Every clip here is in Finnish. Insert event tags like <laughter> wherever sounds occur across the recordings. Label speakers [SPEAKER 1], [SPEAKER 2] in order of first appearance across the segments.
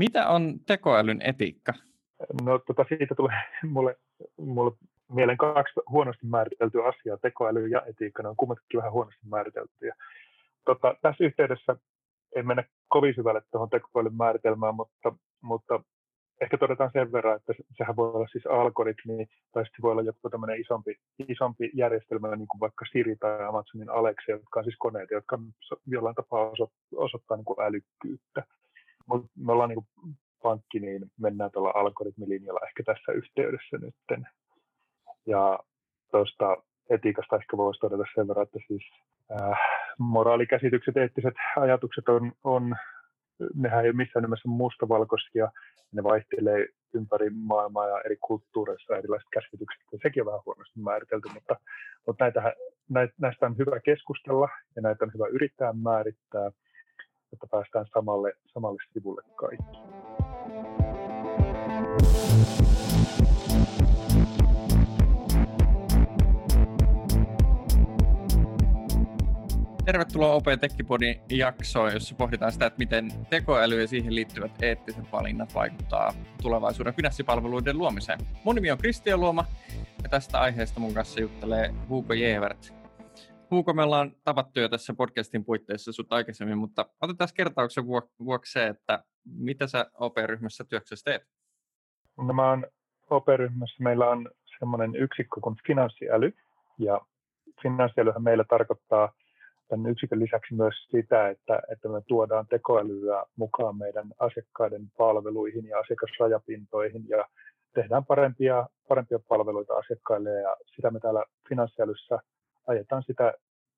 [SPEAKER 1] Mitä on tekoälyn etiikka?
[SPEAKER 2] No tota, siitä tulee <laughs> mulle, mulle mieleen kaksi huonosti määriteltyä asiaa, tekoäly ja etiikka, ne on kummatkin vähän huonosti määriteltyjä. Tota, tässä yhteydessä en mennä kovin syvälle tuohon tekoälyn määritelmään, mutta, mutta ehkä todetaan sen verran, että sehän voi olla siis algoritmi, tai sitten voi olla joku tämmöinen isompi, isompi järjestelmä, niin kuin vaikka Siri tai Amazonin Alexa, jotka on siis koneita, jotka jollain tapaa osoittaa niin kuin älykkyyttä. Mutta me ollaan niin pankki, niin mennään tuolla algoritmilinjalla ehkä tässä yhteydessä nytten. Ja tuosta etiikasta ehkä voisi todeta sen verran, että siis äh, moraalikäsitykset, eettiset ajatukset on, on nehän ei ole missään nimessä mustavalkoisia, ne vaihtelee ympäri maailmaa ja eri kulttuureissa erilaiset käsitykset, ja sekin on vähän huonosti määritelty, mutta, mutta näitä, näistä on hyvä keskustella ja näitä on hyvä yrittää määrittää, että päästään samalle, samalle sivulle kaikki.
[SPEAKER 1] Tervetuloa OP Tekkipodin jaksoon, jossa pohditaan sitä, että miten tekoäly ja siihen liittyvät eettiset valinnat vaikuttaa tulevaisuuden finanssipalveluiden luomiseen. Mun nimi on Kristian Luoma ja tästä aiheesta mun kanssa juttelee Hugo Jevert. Hugo, me ollaan tavattu jo tässä podcastin puitteissa sut aikaisemmin, mutta otetaan kertauksen vuoksi se, että mitä sä OP-ryhmässä työksessä teet?
[SPEAKER 2] No mä oon OP-ryhmässä, meillä on semmoinen yksikkö kuin finanssiäly, ja finanssiälyhän meillä tarkoittaa tämän yksikön lisäksi myös sitä, että, että me tuodaan tekoälyä mukaan meidän asiakkaiden palveluihin ja asiakasrajapintoihin ja tehdään parempia, parempia palveluita asiakkaille ja sitä me täällä finanssiälyssä ajetaan sitä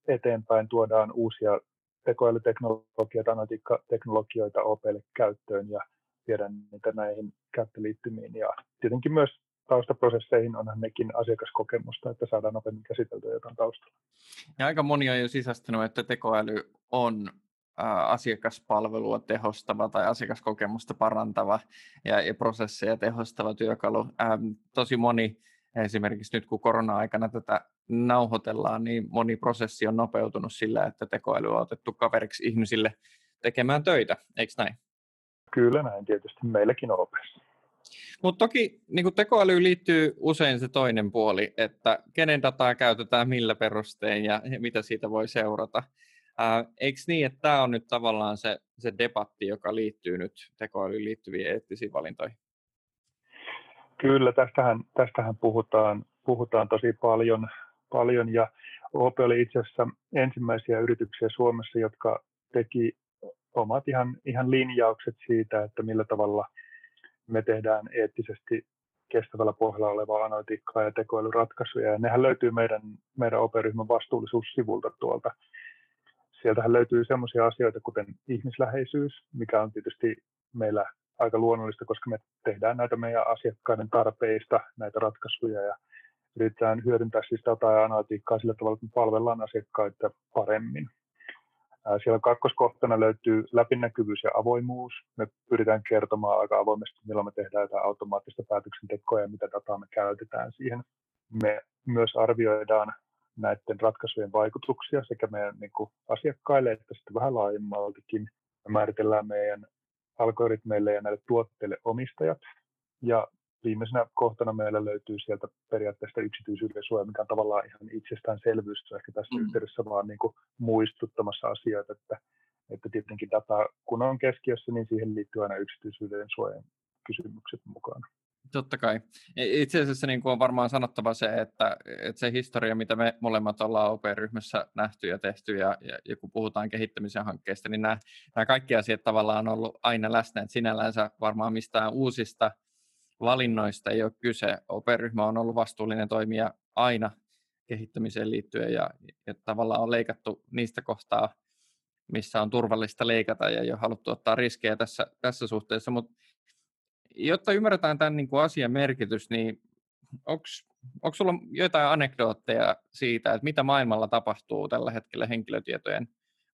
[SPEAKER 2] eteenpäin, tuodaan uusia tekoälyteknologioita, analytiikkateknologioita OPlle käyttöön ja viedään niitä näihin käyttöliittymiin ja tietenkin myös taustaprosesseihin onhan nekin asiakaskokemusta, että saadaan nopeammin käsiteltyä jotain taustalla.
[SPEAKER 1] Ja aika moni on jo sisästänyt, että tekoäly on asiakaspalvelua tehostava tai asiakaskokemusta parantava ja, ja prosesseja tehostava työkalu. Ähm, tosi moni, esimerkiksi nyt kun korona-aikana tätä nauhoitellaan, niin moni prosessi on nopeutunut sillä, että tekoäly on otettu kaveriksi ihmisille tekemään töitä, eikö näin?
[SPEAKER 2] Kyllä näin tietysti meilläkin OPessa.
[SPEAKER 1] Mutta toki niin tekoälyyn liittyy usein se toinen puoli, että kenen dataa käytetään millä perustein ja, ja mitä siitä voi seurata. Ää, eikö niin, että tämä on nyt tavallaan se, se debatti, joka liittyy nyt tekoälyyn liittyviin eettisiin valintoihin?
[SPEAKER 2] Kyllä, tästähän, tästähän puhutaan, puhutaan tosi paljon, paljon ja OP oli itse asiassa ensimmäisiä yrityksiä Suomessa, jotka teki omat ihan, ihan linjaukset siitä, että millä tavalla – me tehdään eettisesti kestävällä pohjalla olevaa analytiikkaa ja tekoälyratkaisuja. Ja nehän löytyy meidän, meidän operyhmän vastuullisuussivulta tuolta. Sieltähän löytyy sellaisia asioita kuten ihmisläheisyys, mikä on tietysti meillä aika luonnollista, koska me tehdään näitä meidän asiakkaiden tarpeista, näitä ratkaisuja ja yritetään hyödyntää siis dataa ja analytiikkaa sillä tavalla, että me palvellaan asiakkaita paremmin. Siellä kakkoskohtana löytyy läpinäkyvyys ja avoimuus. Me pyritään kertomaan aika avoimesti, milloin me tehdään jotain automaattista päätöksentekoa ja mitä dataa me käytetään siihen. Me myös arvioidaan näiden ratkaisujen vaikutuksia sekä meidän niin kuin asiakkaille että sitten vähän laajemmaltikin. Me määritellään meidän algoritmeille ja näille tuotteille omistajat ja viimeisenä kohtana meillä löytyy sieltä periaatteesta yksityisyyden suoja, mikä on tavallaan ihan itsestäänselvyys, se ehkä tässä mm. yhteydessä vaan niin kuin muistuttamassa asioita, että, että tietenkin data, kun on keskiössä, niin siihen liittyy aina yksityisyyden suojan kysymykset mukaan.
[SPEAKER 1] Totta kai. Itse asiassa niin kuin on varmaan sanottava se, että, että se historia, mitä me molemmat ollaan OP-ryhmässä nähty ja tehty, ja, ja, ja kun puhutaan kehittämisen hankkeesta, niin nämä, nämä kaikki asiat tavallaan on ollut aina läsnä, että sinällänsä varmaan mistään uusista valinnoista ei ole kyse. OP-ryhmä on ollut vastuullinen toimija aina kehittämiseen liittyen ja, ja tavallaan on leikattu niistä kohtaa, missä on turvallista leikata ja ei ole haluttu ottaa riskejä tässä, tässä suhteessa. Mutta jotta ymmärretään tämän niin kuin asian merkitys, niin onko sulla jotain anekdootteja siitä, että mitä maailmalla tapahtuu tällä hetkellä henkilötietojen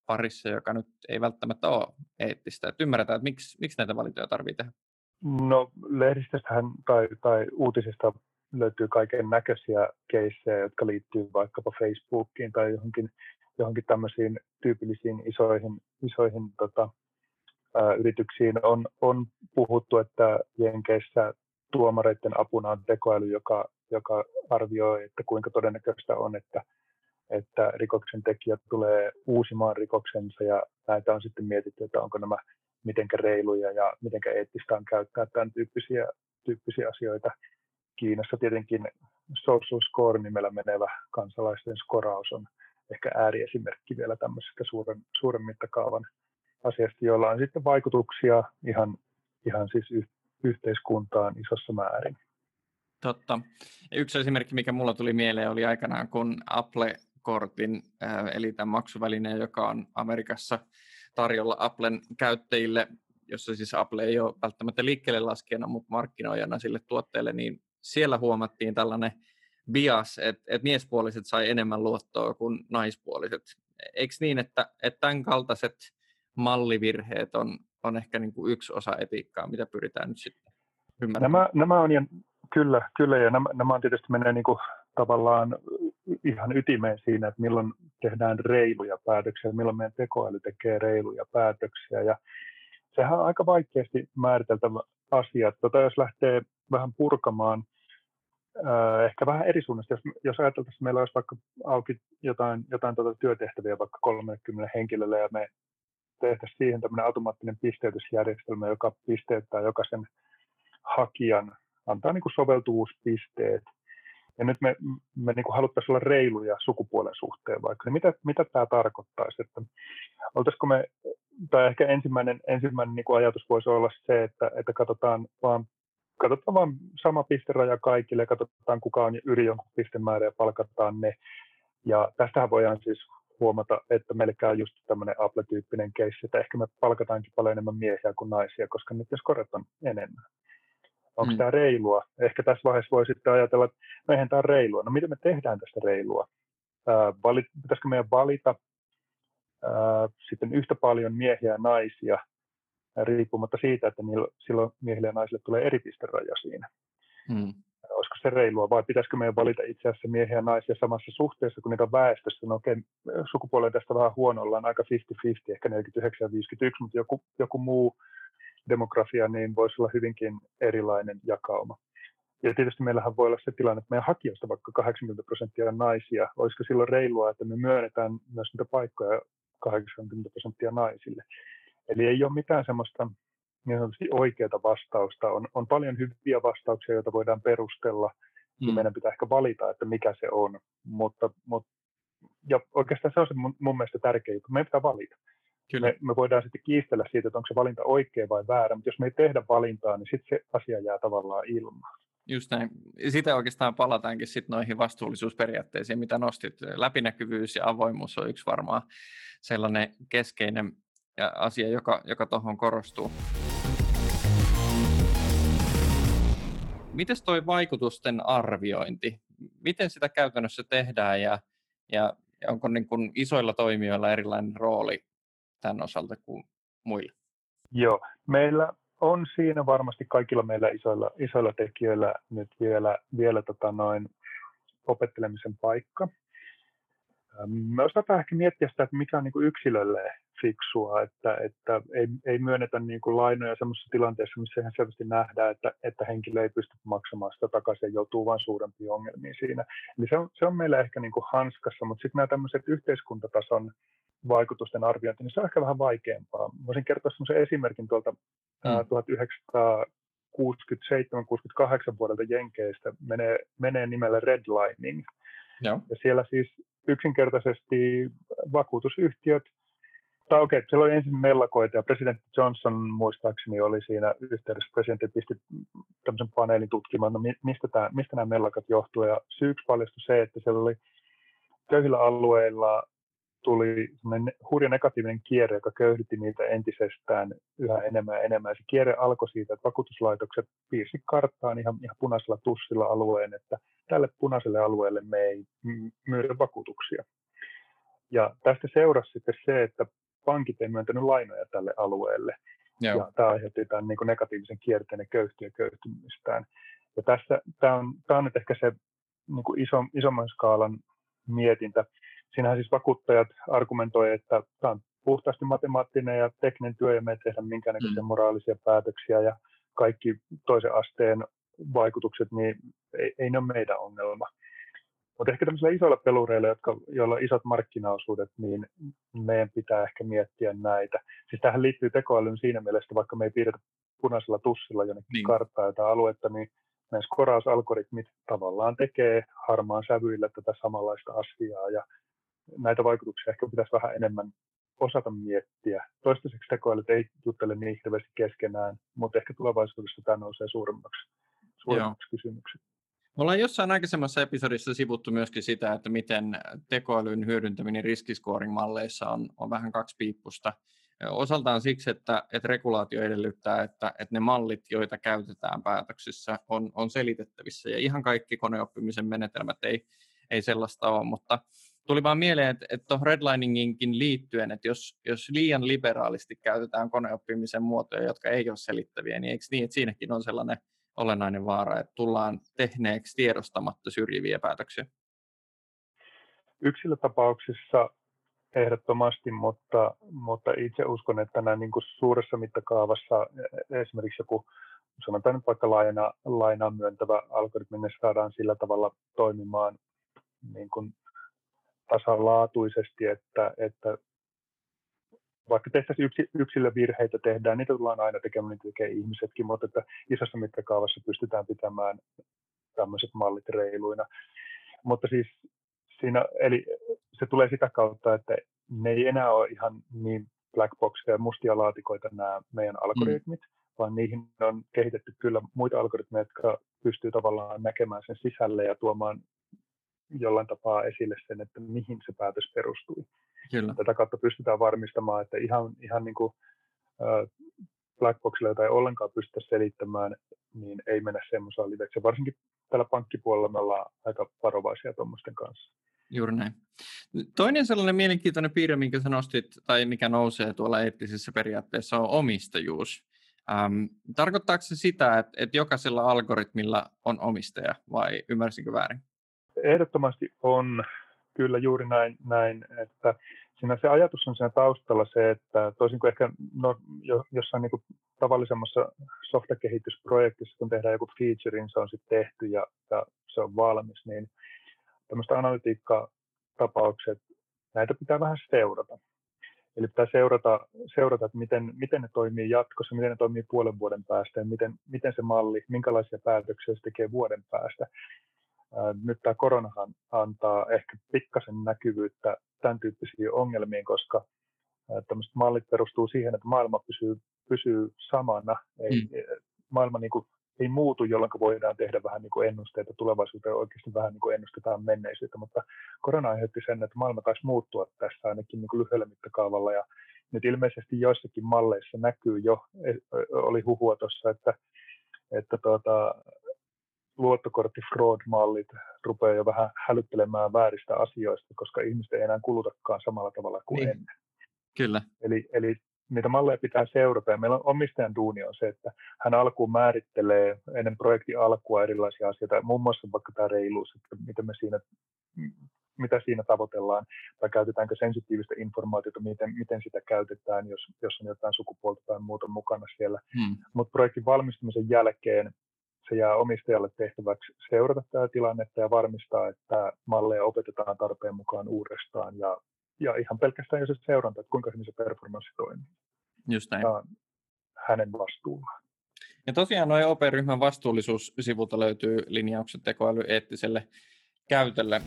[SPEAKER 1] parissa, joka nyt ei välttämättä ole eettistä. Että ymmärretään, että miksi, miksi näitä valintoja tarvitsee tehdä.
[SPEAKER 2] No lehdistöstähän tai, tai uutisista löytyy kaiken näköisiä keissejä, jotka liittyy vaikkapa Facebookiin tai johonkin, johonkin tämmöisiin tyypillisiin isoihin, isoihin tota, yrityksiin. On, on puhuttu, että Jenkeissä tuomareiden apuna on tekoäly, joka, joka arvioi, että kuinka todennäköistä on, että, että rikoksen tekijä tulee uusimaan rikoksensa ja näitä on sitten mietitty, että onko nämä mitenkä reiluja ja mitenkä eettistä on käyttää tämän tyyppisiä, tyyppisiä asioita. Kiinassa tietenkin social score nimellä menevä kansalaisten skoraus on ehkä ääriesimerkki vielä tämmöisestä suuren, suuren mittakaavan asiasta, jolla on sitten vaikutuksia ihan, ihan siis y- yhteiskuntaan isossa määrin.
[SPEAKER 1] Totta. Yksi esimerkki, mikä mulla tuli mieleen, oli aikanaan, kun Apple-kortin, eli tämän maksuvälineen, joka on Amerikassa tarjolla Applen käyttäjille, jossa siis Apple ei ole välttämättä liikkeelle laskijana, mutta markkinoijana sille tuotteelle, niin siellä huomattiin tällainen bias, että, että miespuoliset sai enemmän luottoa kuin naispuoliset. Eikö niin, että, että tämän kaltaiset mallivirheet on, on ehkä niin kuin yksi osa etiikkaa, mitä pyritään nyt sitten ymmärtämään?
[SPEAKER 2] Nämä, nämä on, ja, kyllä, kyllä, ja nämä, nämä on tietysti menee niin kuin tavallaan ihan ytimeen siinä, että milloin tehdään reiluja päätöksiä, milloin meidän tekoäly tekee reiluja päätöksiä, ja sehän on aika vaikeasti määriteltävä asia. Tota, jos lähtee vähän purkamaan – ehkä vähän eri suunnasta. Jos, jos ajateltaisiin, että meillä olisi vaikka auki jotain, jotain tuota työtehtäviä vaikka 30 henkilölle ja me tehtäisiin siihen tämmöinen automaattinen pisteytysjärjestelmä, joka pisteyttää jokaisen hakijan, antaa niin kuin soveltuvuuspisteet. Ja nyt me, me niin kuin haluttaisiin olla reiluja sukupuolen suhteen vaikka. Niin mitä, mitä tämä tarkoittaisi? Että me, tai ehkä ensimmäinen, ensimmäinen niin kuin ajatus voisi olla se, että, että katsotaan vaan katsotaan vain sama pisteraja kaikille, katsotaan kuka on yli jonkun pistemäärä ja palkataan ne. Ja tästähän voidaan siis huomata, että meillä käy just tämmöinen Apple-tyyppinen case, että ehkä me palkataankin paljon enemmän miehiä kuin naisia, koska nyt jos on enemmän. Onko mm. tämä reilua? Ehkä tässä vaiheessa voi sitten ajatella, että no eihän tämä reilua. No miten me tehdään tästä reilua? Ää, valit, pitäisikö meidän valita ää, sitten yhtä paljon miehiä ja naisia riippumatta siitä, että niillä, silloin miehille ja naisille tulee eri pisteraja siinä. Hmm. Olisiko se reilua vai pitäisikö meidän valita itse asiassa miehiä ja naisia samassa suhteessa, kun niitä on väestössä? No okei, sukupuolen tästä vähän huono, ollaan aika 50-50, ehkä 49 ja 51, mutta joku, joku muu demografia niin voisi olla hyvinkin erilainen jakauma. Ja tietysti meillähän voi olla se tilanne, että meidän hakijoista vaikka 80 prosenttia on naisia. Olisiko silloin reilua, että me myönnetään myös niitä paikkoja 80 prosenttia naisille? Eli ei ole mitään semmoista niin sanotusti oikeaa vastausta. On, on paljon hyviä vastauksia, joita voidaan perustella, mm. meidän pitää ehkä valita, että mikä se on. Mutta, mutta ja oikeastaan se on se mun, mun mielestä tärkeä juttu. Meidän pitää valita. Kyllä. Me, me voidaan sitten kiistellä siitä, että onko se valinta oikea vai väärä, mutta jos me ei tehdä valintaa, niin sitten se asia jää tavallaan ilmaan.
[SPEAKER 1] Just näin. Sitä oikeastaan palataankin sitten noihin vastuullisuusperiaatteisiin, mitä nostit. Läpinäkyvyys ja avoimuus on yksi varmaan sellainen keskeinen asia, joka, joka tuohon korostuu. Miten toi vaikutusten arviointi, miten sitä käytännössä tehdään ja, ja onko niin kuin isoilla toimijoilla erilainen rooli tämän osalta kuin muilla?
[SPEAKER 2] Joo, meillä on siinä varmasti kaikilla meillä isoilla, isoilla tekijöillä nyt vielä, vielä tota noin opettelemisen paikka. Me osataan ehkä miettiä sitä, että mikä on niin kuin yksilölle fiksua, että, että ei, ei myönnetä niin kuin lainoja sellaisessa tilanteessa, missä ihan selvästi nähdään, että, että henkilö ei pysty maksamaan sitä takaisin ja joutuu vain suurempiin ongelmiin siinä. Eli se on, se on meillä ehkä niin kuin hanskassa, mutta sitten nämä tämmöiset yhteiskuntatason vaikutusten arviointi, niin se on ehkä vähän vaikeampaa. Voisin kertoa sellaisen esimerkin tuolta mm. 1967-68 vuodelta Jenkeistä, menee, menee nimellä redlining. Joo. Ja siellä siis yksinkertaisesti vakuutusyhtiöt. Tai okei, okay, oli ensin mellakoita ja presidentti Johnson muistaakseni oli siinä yhteydessä, presidentti pisti tämmöisen paneelin tutkimaan, no mistä, tämä, mistä nämä mellakat johtuu. Ja syyksi paljastui se, että siellä oli köyhillä alueilla tuli hurja negatiivinen kierre, joka köyhdytti niitä entisestään yhä enemmän ja enemmän. Se kierre alkoi siitä, että vakuutuslaitokset piirsi karttaan ihan, ihan punaisella tussilla alueen, että tälle punaiselle alueelle me ei myydä vakuutuksia. Ja tästä seurasi sitten se, että pankit ei myöntänyt lainoja tälle alueelle. Joo. Ja tämä aiheutti tämän niin negatiivisen kierteen ja köyhtyy ja köyhtymistään. Ja tässä, tämä on, tämä on nyt ehkä se niin kuin iso, isomman skaalan mietintä. Siinähän siis vakuuttajat argumentoivat, että tämä on puhtaasti matemaattinen ja tekninen työ ja me ei tehdä minkäännäköisiä mm. moraalisia päätöksiä ja kaikki toisen asteen vaikutukset, niin ei, ei ne ole meidän ongelma. Mutta ehkä tämmöisillä isoilla pelureilla, jotka, joilla on isot markkinaosuudet, niin meidän pitää ehkä miettiä näitä. Siis tähän liittyy tekoälyyn siinä mielessä, vaikka me ei piirretä punaisella tussilla jonnekin niin. karttaa tai aluetta, niin meidän skorausalgoritmit tavallaan tekee harmaan sävyillä tätä samanlaista asiaa ja näitä vaikutuksia ehkä pitäisi vähän enemmän osata miettiä. Toistaiseksi tekoälyt ei juttele niin hirveästi keskenään, mutta ehkä tulevaisuudessa tämä nousee suuremmaksi, suuremmaksi kysymykseksi.
[SPEAKER 1] Me ollaan jossain aikaisemmassa episodissa sivuttu myöskin sitä, että miten tekoälyn hyödyntäminen riskiscoring-malleissa on, on vähän kaksipiippusta. Osaltaan siksi, että, että regulaatio edellyttää, että, että ne mallit, joita käytetään päätöksissä, on, on selitettävissä. Ja ihan kaikki koneoppimisen menetelmät ei, ei sellaista ole, mutta tuli vaan mieleen, että, että tuohon redlininginkin liittyen, että jos, jos liian liberaalisti käytetään koneoppimisen muotoja, jotka ei ole selittäviä, niin eikö niin, että siinäkin on sellainen olennainen vaara, että tullaan tehneeksi tiedostamatta syrjiviä päätöksiä?
[SPEAKER 2] Yksilötapauksissa ehdottomasti, mutta, mutta itse uskon, että näin niin kuin suuressa mittakaavassa e, esimerkiksi joku, sanotaan nyt vaikka laina, lainaan myöntävä algoritmi, saadaan sillä tavalla toimimaan niin kuin tasalaatuisesti, että, että vaikka tehtäisiin yksi, yksilövirheitä tehdään, niitä tullaan aina tekemään, niitä tekee ihmisetkin, mutta että isossa mittakaavassa pystytään pitämään tämmöiset mallit reiluina. Mutta siis siinä, eli se tulee sitä kautta, että ne ei enää ole ihan niin black boxia ja mustia laatikoita nämä meidän mm. algoritmit, mm. vaan niihin on kehitetty kyllä muita algoritmeja, jotka pystyy tavallaan näkemään sen sisälle ja tuomaan jollain tapaa esille sen, että mihin se päätös perustui. Kyllä. Tätä kautta pystytään varmistamaan, että ihan, ihan niin kuin, äh, blackboxilla, jota ei ollenkaan pystytä selittämään, niin ei mennä semmoiseen livekseen. Varsinkin tällä pankkipuolella me ollaan aika varovaisia tuommoisten kanssa.
[SPEAKER 1] Juuri näin. Toinen sellainen mielenkiintoinen piirre, minkä sä nostit, tai mikä nousee tuolla eettisessä periaatteessa, on omistajuus. Ähm, tarkoittaako se sitä, että, että jokaisella algoritmilla on omistaja, vai ymmärsinkö väärin?
[SPEAKER 2] Ehdottomasti on kyllä juuri näin, näin että siinä se ajatus on siinä taustalla se, että toisin kuin ehkä no, jossain niin kuin tavallisemmassa softakehitysprojektissa, kun tehdään joku feature, niin se on sitten tehty ja, ja se on valmis, niin tämmöistä analytiikkatapaukset, näitä pitää vähän seurata. Eli pitää seurata, seurata että miten, miten ne toimii jatkossa, miten ne toimii puolen vuoden päästä ja miten, miten se malli, minkälaisia päätöksiä se tekee vuoden päästä nyt tämä koronahan antaa ehkä pikkasen näkyvyyttä tämän tyyppisiin ongelmiin, koska tämmöiset mallit perustuu siihen, että maailma pysyy, pysyy samana. Ei, mm. Maailma niin kuin, ei muutu, jolloin voidaan tehdä vähän niin kuin ennusteita tulevaisuuteen, oikeasti vähän niin kuin ennustetaan menneisyyttä, mutta korona aiheutti sen, että maailma taisi muuttua tässä ainakin niin kuin lyhyellä mittakaavalla, ja nyt ilmeisesti joissakin malleissa näkyy jo, e, oli huhua tuossa, että, että tuota, luottokortti-fraud-mallit rupeaa jo vähän hälyttelemään vääristä asioista, koska ihmiset ei enää kulutakaan samalla tavalla kuin niin. ennen.
[SPEAKER 1] Kyllä.
[SPEAKER 2] Eli, eli niitä malleja pitää seurata. Ja meillä on omistajan duuni on se, että hän alkuun määrittelee ennen projektin alkua erilaisia asioita, muun muassa vaikka tämä reiluus, että miten me siinä, mitä siinä tavoitellaan, tai käytetäänkö sensitiivistä informaatiota, miten, miten sitä käytetään, jos, jos on jotain sukupuolta tai muuta mukana siellä. Hmm. Mutta projektin valmistumisen jälkeen se jää omistajalle tehtäväksi seurata tämä tilannetta ja varmistaa, että malleja opetetaan tarpeen mukaan uudestaan ja, ja ihan pelkästään jo se seuranta, että kuinka se performanssi toimii.
[SPEAKER 1] Just näin.
[SPEAKER 2] Tämä hänen vastuullaan.
[SPEAKER 1] Ja tosiaan noin OP-ryhmän vastuullisuussivulta löytyy linjaukset tekoälyeettiselle käytölle.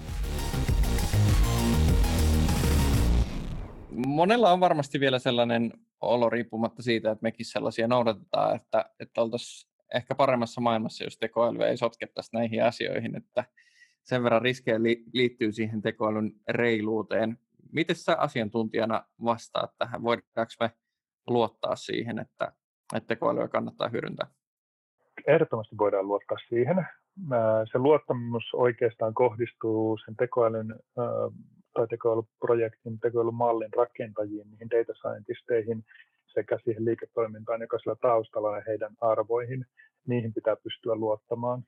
[SPEAKER 1] Monella on varmasti vielä sellainen olo riippumatta siitä, että mekin sellaisia noudatetaan, että, että oltaisiin ehkä paremmassa maailmassa, jos tekoäly ei sotkettaisi näihin asioihin, että sen verran riskejä liittyy siihen tekoälyn reiluuteen. Miten sä asiantuntijana vastaat tähän? Voidaanko me luottaa siihen, että, että tekoälyä kannattaa hyödyntää?
[SPEAKER 2] Ehdottomasti voidaan luottaa siihen. Se luottamus oikeastaan kohdistuu sen tekoälyn tai tekoälyprojektin, tekoälymallin rakentajiin, niihin data scientisteihin, sekä siihen liiketoimintaan, joka sillä taustalla ja heidän arvoihin, niihin pitää pystyä luottamaan.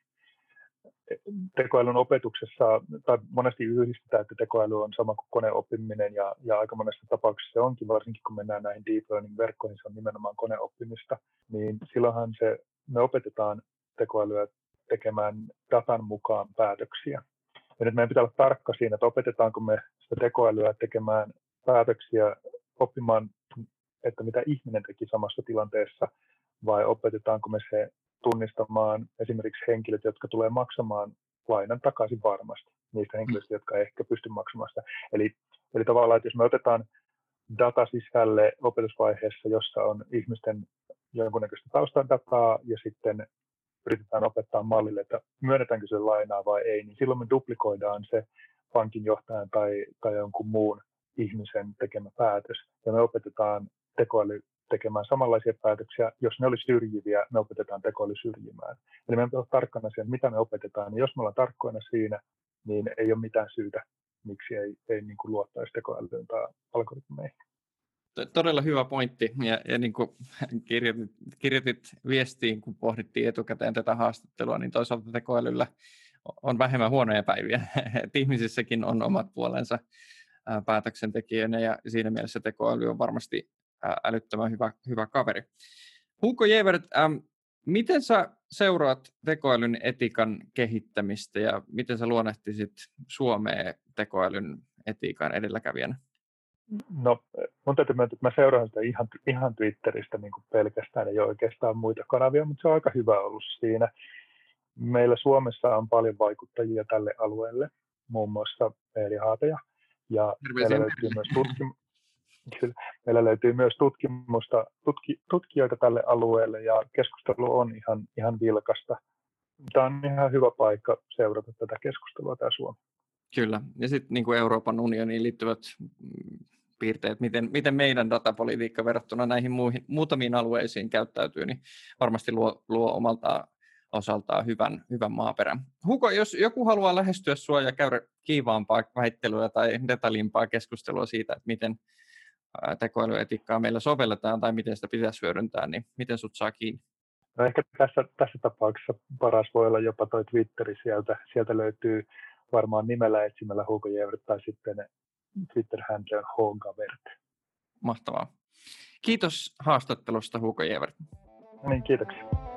[SPEAKER 2] tekoälyn opetuksessa, tai monesti yhdistetään, että tekoäly on sama kuin koneoppiminen, ja, ja aika monessa tapauksessa se onkin, varsinkin kun mennään näihin deep learning-verkkoihin, se on nimenomaan koneoppimista, niin silloinhan se, me opetetaan tekoälyä tekemään datan mukaan päätöksiä. Ja nyt meidän pitää olla tarkka siinä, että opetetaanko me sitä tekoälyä tekemään päätöksiä, oppimaan, että mitä ihminen teki samassa tilanteessa, vai opetetaanko me se tunnistamaan esimerkiksi henkilöt, jotka tulee maksamaan lainan takaisin varmasti, niistä henkilöistä, jotka ei ehkä pysty maksamaan sitä. Eli, eli tavallaan, että jos me otetaan data sisälle opetusvaiheessa, jossa on ihmisten jonkunnäköistä taustadataa ja sitten yritetään opettaa mallille, että myönnetäänkö se lainaa vai ei, niin silloin me duplikoidaan se pankin johtajan tai, tai jonkun muun ihmisen tekemä päätös. Ja me opetetaan tekoäly tekemään samanlaisia päätöksiä. Jos ne olisi syrjiviä, me opetetaan tekoäly syrjimään. Eli meidän pitää olla tarkkana siihen, mitä me opetetaan. Niin jos me ollaan tarkkoina siinä, niin ei ole mitään syytä, miksi ei, ei niin kuin luottaisi tekoälyyn tai algoritmeihin.
[SPEAKER 1] Todella hyvä pointti, ja, ja niin kuin kirjoitit, kirjoitit viestiin, kun pohdittiin etukäteen tätä haastattelua, niin toisaalta tekoälyllä on vähemmän huonoja päiviä. <laughs> että ihmisissäkin on omat puolensa päätöksentekijöinä, ja siinä mielessä tekoäly on varmasti älyttömän hyvä, hyvä kaveri. Hugo Jevert, ähm, miten sä seuraat tekoälyn etikan kehittämistä ja miten sä luonnehtisit Suomeen tekoälyn etiikan edelläkävijänä?
[SPEAKER 2] No, mun täytyy myöntää, että mä seuraan sitä ihan, ihan Twitteristä niin kuin pelkästään, ei ole oikeastaan muita kanavia, mutta se on aika hyvä ollut siinä. Meillä Suomessa on paljon vaikuttajia tälle alueelle, muun muassa Eeli Haateja, ja meillä löytyy myös tutkim-. Meillä löytyy myös tutkimusta, tutki, tutkijoita tälle alueelle ja keskustelu on ihan, ihan vilkasta. Tämä on ihan hyvä paikka seurata tätä keskustelua tämä Suomi.
[SPEAKER 1] Kyllä, ja sitten niin kuin Euroopan unioniin liittyvät piirteet, miten, miten meidän datapolitiikka verrattuna näihin muihin, muutamiin alueisiin käyttäytyy, niin varmasti luo, luo omalta osaltaan hyvän, hyvän maaperän. Huko, jos joku haluaa lähestyä sinua ja käydä kiivaampaa väittelyä tai detaljimpaa keskustelua siitä, että miten tekoälyetiikkaa meillä sovelletaan tai miten sitä pitäisi hyödyntää, niin miten sut saa kiinni?
[SPEAKER 2] No ehkä tässä, tässä tapauksessa paras voi olla jopa toi Twitteri sieltä. Sieltä löytyy varmaan nimellä etsimällä Hugo Jevert tai sitten Twitter-handle on Hogavert.
[SPEAKER 1] Mahtavaa. Kiitos haastattelusta Hugo Jevert.
[SPEAKER 2] No niin, kiitoksia.